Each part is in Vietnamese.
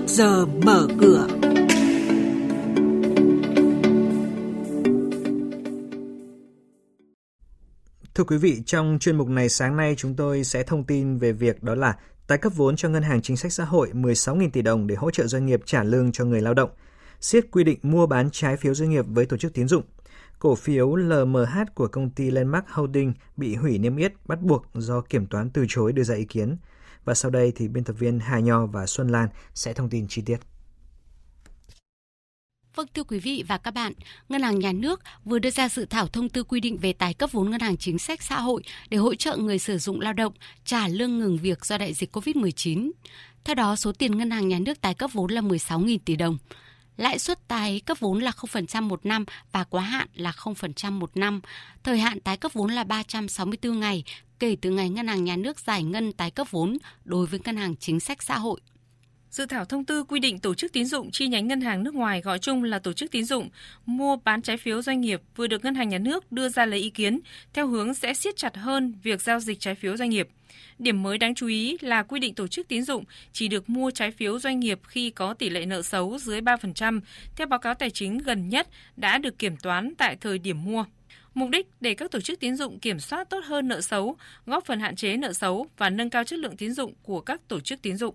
trước giờ mở cửa. Thưa quý vị, trong chuyên mục này sáng nay chúng tôi sẽ thông tin về việc đó là tái cấp vốn cho Ngân hàng Chính sách Xã hội 16.000 tỷ đồng để hỗ trợ doanh nghiệp trả lương cho người lao động, siết quy định mua bán trái phiếu doanh nghiệp với tổ chức tín dụng. Cổ phiếu LMH của công ty Landmark Holding bị hủy niêm yết bắt buộc do kiểm toán từ chối đưa ra ý kiến. Và sau đây thì biên tập viên Hà Nho và Xuân Lan sẽ thông tin chi tiết. Vâng thưa quý vị và các bạn, Ngân hàng Nhà nước vừa đưa ra dự thảo thông tư quy định về tái cấp vốn ngân hàng chính sách xã hội để hỗ trợ người sử dụng lao động trả lương ngừng việc do đại dịch COVID-19. Theo đó, số tiền Ngân hàng Nhà nước tái cấp vốn là 16.000 tỷ đồng. Lãi suất tái cấp vốn là 0% một năm và quá hạn là 0% một năm. Thời hạn tái cấp vốn là 364 ngày kể từ ngày Ngân hàng Nhà nước giải ngân tái cấp vốn đối với Ngân hàng Chính sách Xã hội. Dự thảo thông tư quy định tổ chức tín dụng chi nhánh ngân hàng nước ngoài gọi chung là tổ chức tín dụng mua bán trái phiếu doanh nghiệp vừa được ngân hàng nhà nước đưa ra lấy ý kiến theo hướng sẽ siết chặt hơn việc giao dịch trái phiếu doanh nghiệp. Điểm mới đáng chú ý là quy định tổ chức tín dụng chỉ được mua trái phiếu doanh nghiệp khi có tỷ lệ nợ xấu dưới 3% theo báo cáo tài chính gần nhất đã được kiểm toán tại thời điểm mua. Mục đích để các tổ chức tín dụng kiểm soát tốt hơn nợ xấu, góp phần hạn chế nợ xấu và nâng cao chất lượng tín dụng của các tổ chức tín dụng.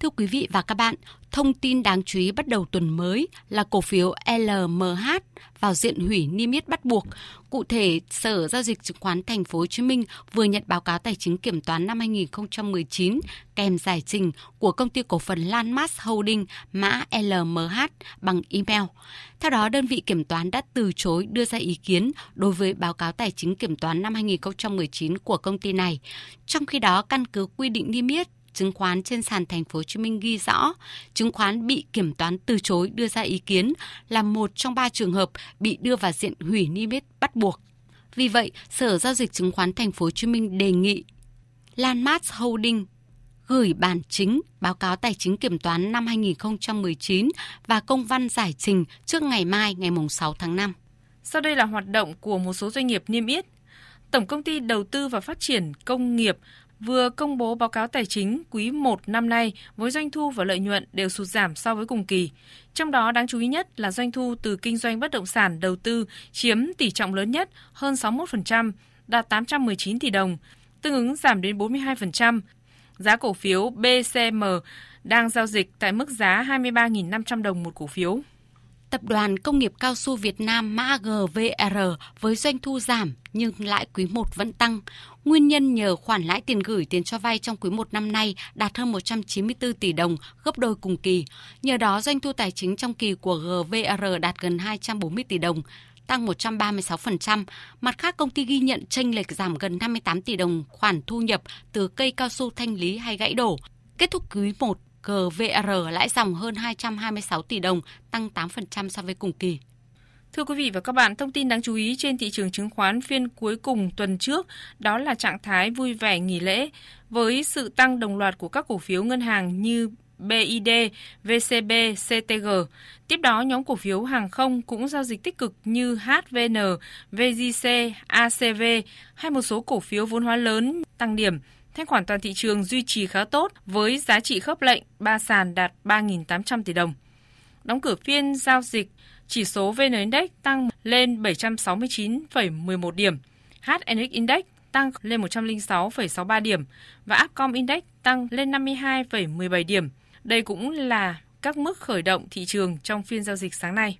Thưa quý vị và các bạn, thông tin đáng chú ý bắt đầu tuần mới là cổ phiếu LMH vào diện hủy niêm yết bắt buộc. Cụ thể, Sở giao dịch chứng khoán Thành phố Hồ Chí Minh vừa nhận báo cáo tài chính kiểm toán năm 2019 kèm giải trình của công ty cổ phần Landmass Holding mã LMH bằng email. Theo đó, đơn vị kiểm toán đã từ chối đưa ra ý kiến đối với báo cáo tài chính kiểm toán năm 2019 của công ty này. Trong khi đó, căn cứ quy định niêm yết chứng khoán trên sàn thành phố Hồ Chí Minh ghi rõ, chứng khoán bị kiểm toán từ chối đưa ra ý kiến là một trong ba trường hợp bị đưa vào diện hủy niêm yết bắt buộc. Vì vậy, Sở giao dịch chứng khoán thành phố Hồ Chí Minh đề nghị Landmark Holding gửi bản chính báo cáo tài chính kiểm toán năm 2019 và công văn giải trình trước ngày mai ngày 6 tháng 5. Sau đây là hoạt động của một số doanh nghiệp niêm yết. Tổng công ty Đầu tư và Phát triển Công nghiệp vừa công bố báo cáo tài chính quý 1 năm nay với doanh thu và lợi nhuận đều sụt giảm so với cùng kỳ. Trong đó đáng chú ý nhất là doanh thu từ kinh doanh bất động sản đầu tư chiếm tỷ trọng lớn nhất hơn 61%, đạt 819 tỷ đồng, tương ứng giảm đến 42%. Giá cổ phiếu BCM đang giao dịch tại mức giá 23.500 đồng một cổ phiếu. Tập đoàn Công nghiệp Cao su Việt Nam mã GVR với doanh thu giảm nhưng lãi quý 1 vẫn tăng. Nguyên nhân nhờ khoản lãi tiền gửi tiền cho vay trong quý 1 năm nay đạt hơn 194 tỷ đồng, gấp đôi cùng kỳ. Nhờ đó doanh thu tài chính trong kỳ của GVR đạt gần 240 tỷ đồng, tăng 136%. Mặt khác, công ty ghi nhận tranh lệch giảm gần 58 tỷ đồng khoản thu nhập từ cây cao su thanh lý hay gãy đổ. Kết thúc quý 1, GVR lãi dòng hơn 226 tỷ đồng, tăng 8% so với cùng kỳ. Thưa quý vị và các bạn, thông tin đáng chú ý trên thị trường chứng khoán phiên cuối cùng tuần trước đó là trạng thái vui vẻ nghỉ lễ với sự tăng đồng loạt của các cổ phiếu ngân hàng như BID, VCB, CTG. Tiếp đó, nhóm cổ phiếu hàng không cũng giao dịch tích cực như HVN, VGC, ACV hay một số cổ phiếu vốn hóa lớn tăng điểm. Thanh khoản toàn thị trường duy trì khá tốt với giá trị khớp lệnh ba sàn đạt 3.800 tỷ đồng. Đóng cửa phiên giao dịch chỉ số VN Index tăng lên 769,11 điểm, HNX Index tăng lên 106,63 điểm và Upcom Index tăng lên 52,17 điểm. Đây cũng là các mức khởi động thị trường trong phiên giao dịch sáng nay.